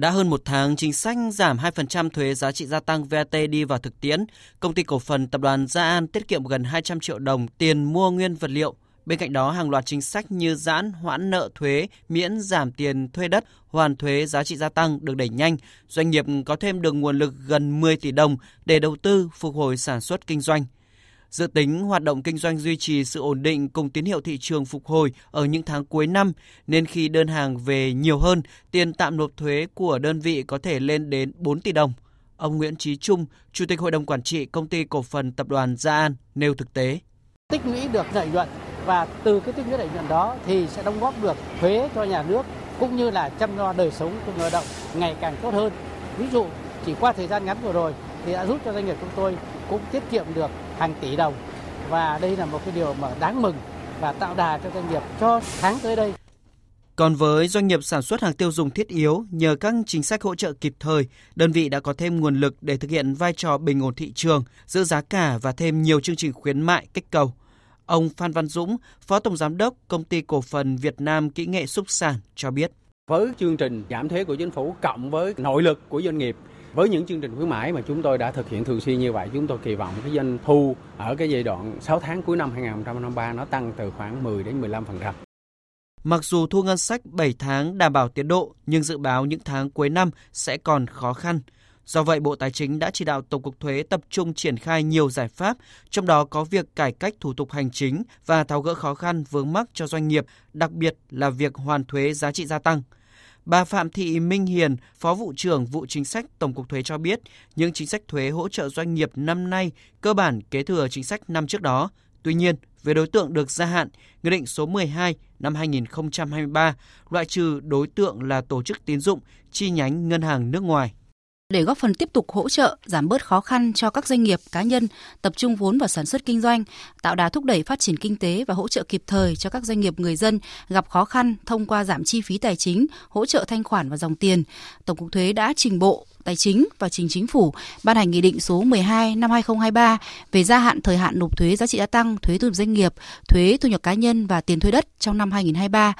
Đã hơn một tháng, chính sách giảm 2% thuế giá trị gia tăng VAT đi vào thực tiễn. Công ty cổ phần Tập đoàn Gia An tiết kiệm gần 200 triệu đồng tiền mua nguyên vật liệu. Bên cạnh đó, hàng loạt chính sách như giãn, hoãn nợ thuế, miễn giảm tiền thuê đất, hoàn thuế giá trị gia tăng được đẩy nhanh. Doanh nghiệp có thêm được nguồn lực gần 10 tỷ đồng để đầu tư, phục hồi sản xuất kinh doanh. Dự tính hoạt động kinh doanh duy trì sự ổn định cùng tín hiệu thị trường phục hồi ở những tháng cuối năm, nên khi đơn hàng về nhiều hơn, tiền tạm nộp thuế của đơn vị có thể lên đến 4 tỷ đồng. Ông Nguyễn Trí Trung, Chủ tịch Hội đồng Quản trị Công ty Cổ phần Tập đoàn Gia An nêu thực tế. Tích lũy được lợi nhuận và từ cái tích lũy lợi nhuận đó thì sẽ đóng góp được thuế cho nhà nước cũng như là chăm lo đời sống của người lao động ngày càng tốt hơn. Ví dụ chỉ qua thời gian ngắn vừa rồi thì đã giúp cho doanh nghiệp chúng tôi cũng tiết kiệm được hàng tỷ đồng và đây là một cái điều mà đáng mừng và tạo đà cho doanh nghiệp cho tháng tới đây. Còn với doanh nghiệp sản xuất hàng tiêu dùng thiết yếu, nhờ các chính sách hỗ trợ kịp thời, đơn vị đã có thêm nguồn lực để thực hiện vai trò bình ổn thị trường, giữ giá cả và thêm nhiều chương trình khuyến mại kích cầu. Ông Phan Văn Dũng, Phó Tổng Giám đốc Công ty Cổ phần Việt Nam Kỹ nghệ Xúc sản cho biết. Với chương trình giảm thuế của chính phủ cộng với nội lực của doanh nghiệp với những chương trình khuyến mãi mà chúng tôi đã thực hiện thường xuyên như vậy, chúng tôi kỳ vọng cái doanh thu ở cái giai đoạn 6 tháng cuối năm 2023 nó tăng từ khoảng 10 đến 15%. Mặc dù thu ngân sách 7 tháng đảm bảo tiến độ, nhưng dự báo những tháng cuối năm sẽ còn khó khăn. Do vậy, Bộ Tài chính đã chỉ đạo Tổng cục Thuế tập trung triển khai nhiều giải pháp, trong đó có việc cải cách thủ tục hành chính và tháo gỡ khó khăn vướng mắc cho doanh nghiệp, đặc biệt là việc hoàn thuế giá trị gia tăng – Bà Phạm Thị Minh Hiền, Phó vụ trưởng vụ chính sách Tổng cục Thuế cho biết, những chính sách thuế hỗ trợ doanh nghiệp năm nay cơ bản kế thừa chính sách năm trước đó. Tuy nhiên, về đối tượng được gia hạn, Nghị định số 12 năm 2023 loại trừ đối tượng là tổ chức tín dụng, chi nhánh ngân hàng nước ngoài để góp phần tiếp tục hỗ trợ, giảm bớt khó khăn cho các doanh nghiệp, cá nhân tập trung vốn vào sản xuất kinh doanh, tạo đà thúc đẩy phát triển kinh tế và hỗ trợ kịp thời cho các doanh nghiệp người dân gặp khó khăn thông qua giảm chi phí tài chính, hỗ trợ thanh khoản và dòng tiền. Tổng cục Thuế đã trình Bộ Tài chính và trình Chính phủ ban hành Nghị định số 12 năm 2023 về gia hạn thời hạn nộp thuế giá trị gia tăng, thuế thu nhập doanh nghiệp, thuế thu nhập cá nhân và tiền thuê đất trong năm 2023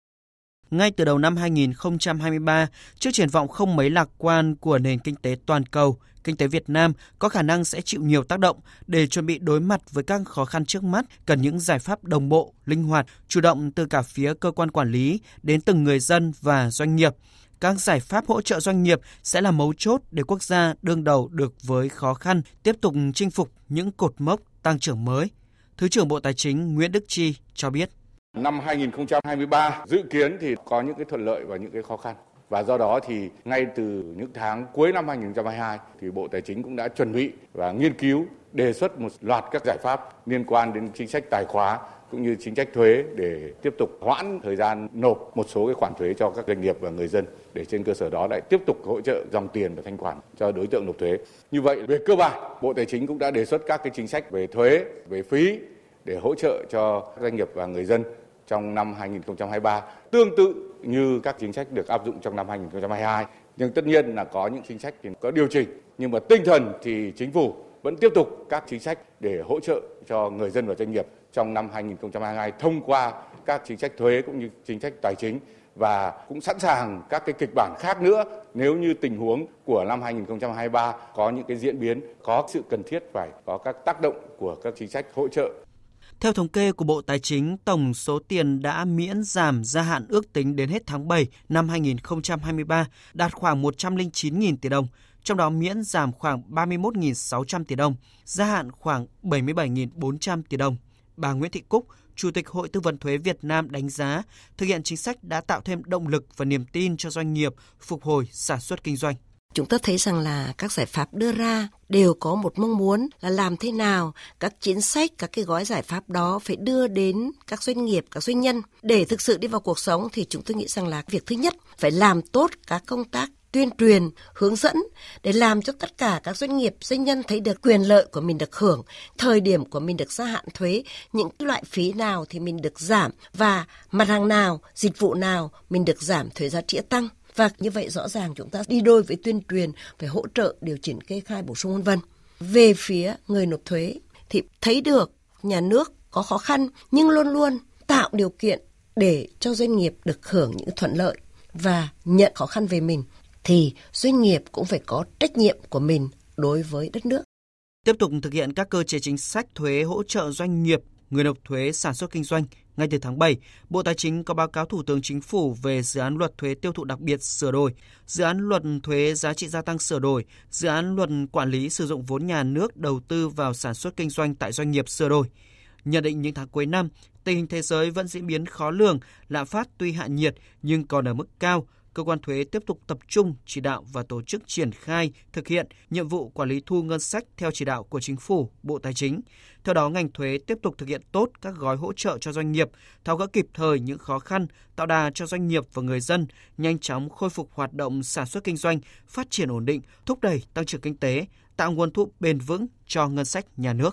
ngay từ đầu năm 2023, trước triển vọng không mấy lạc quan của nền kinh tế toàn cầu, kinh tế Việt Nam có khả năng sẽ chịu nhiều tác động để chuẩn bị đối mặt với các khó khăn trước mắt, cần những giải pháp đồng bộ, linh hoạt, chủ động từ cả phía cơ quan quản lý đến từng người dân và doanh nghiệp. Các giải pháp hỗ trợ doanh nghiệp sẽ là mấu chốt để quốc gia đương đầu được với khó khăn, tiếp tục chinh phục những cột mốc tăng trưởng mới. Thứ trưởng Bộ Tài chính Nguyễn Đức Chi cho biết. Năm 2023 dự kiến thì có những cái thuận lợi và những cái khó khăn. Và do đó thì ngay từ những tháng cuối năm 2022 thì Bộ Tài chính cũng đã chuẩn bị và nghiên cứu đề xuất một loạt các giải pháp liên quan đến chính sách tài khóa cũng như chính sách thuế để tiếp tục hoãn thời gian nộp một số cái khoản thuế cho các doanh nghiệp và người dân để trên cơ sở đó lại tiếp tục hỗ trợ dòng tiền và thanh khoản cho đối tượng nộp thuế. Như vậy về cơ bản Bộ Tài chính cũng đã đề xuất các cái chính sách về thuế, về phí để hỗ trợ cho doanh nghiệp và người dân trong năm 2023 tương tự như các chính sách được áp dụng trong năm 2022 nhưng tất nhiên là có những chính sách thì có điều chỉnh, nhưng mà tinh thần thì chính phủ vẫn tiếp tục các chính sách để hỗ trợ cho người dân và doanh nghiệp trong năm 2022 thông qua các chính sách thuế cũng như chính sách tài chính và cũng sẵn sàng các cái kịch bản khác nữa nếu như tình huống của năm 2023 có những cái diễn biến, có sự cần thiết phải có các tác động của các chính sách hỗ trợ theo thống kê của Bộ Tài chính, tổng số tiền đã miễn giảm gia hạn ước tính đến hết tháng 7 năm 2023 đạt khoảng 109.000 tỷ đồng, trong đó miễn giảm khoảng 31.600 tỷ đồng, gia hạn khoảng 77.400 tỷ đồng. Bà Nguyễn Thị Cúc, Chủ tịch Hội Tư vấn Thuế Việt Nam đánh giá thực hiện chính sách đã tạo thêm động lực và niềm tin cho doanh nghiệp phục hồi sản xuất kinh doanh. Chúng ta thấy rằng là các giải pháp đưa ra đều có một mong muốn là làm thế nào các chính sách, các cái gói giải pháp đó phải đưa đến các doanh nghiệp, các doanh nhân. Để thực sự đi vào cuộc sống thì chúng tôi nghĩ rằng là việc thứ nhất phải làm tốt các công tác tuyên truyền, hướng dẫn để làm cho tất cả các doanh nghiệp, doanh nhân thấy được quyền lợi của mình được hưởng, thời điểm của mình được gia hạn thuế, những loại phí nào thì mình được giảm và mặt hàng nào, dịch vụ nào mình được giảm thuế giá trị tăng. Và như vậy rõ ràng chúng ta đi đôi với tuyên truyền, phải hỗ trợ điều chỉnh kê khai bổ sung vân vân. Về phía người nộp thuế thì thấy được nhà nước có khó khăn nhưng luôn luôn tạo điều kiện để cho doanh nghiệp được hưởng những thuận lợi và nhận khó khăn về mình thì doanh nghiệp cũng phải có trách nhiệm của mình đối với đất nước. Tiếp tục thực hiện các cơ chế chính sách thuế hỗ trợ doanh nghiệp, người nộp thuế sản xuất kinh doanh, ngay từ tháng 7, Bộ Tài chính có báo cáo Thủ tướng Chính phủ về dự án luật thuế tiêu thụ đặc biệt sửa đổi, dự án luật thuế giá trị gia tăng sửa đổi, dự án luật quản lý sử dụng vốn nhà nước đầu tư vào sản xuất kinh doanh tại doanh nghiệp sửa đổi. Nhận định những tháng cuối năm, tình hình thế giới vẫn diễn biến khó lường, lạm phát tuy hạ nhiệt nhưng còn ở mức cao, cơ quan thuế tiếp tục tập trung chỉ đạo và tổ chức triển khai thực hiện nhiệm vụ quản lý thu ngân sách theo chỉ đạo của chính phủ, Bộ Tài chính. Theo đó, ngành thuế tiếp tục thực hiện tốt các gói hỗ trợ cho doanh nghiệp, tháo gỡ kịp thời những khó khăn, tạo đà cho doanh nghiệp và người dân, nhanh chóng khôi phục hoạt động sản xuất kinh doanh, phát triển ổn định, thúc đẩy tăng trưởng kinh tế, tạo nguồn thu bền vững cho ngân sách nhà nước.